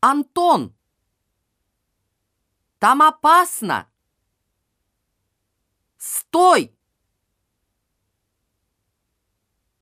Антон! Там опасно! Стой!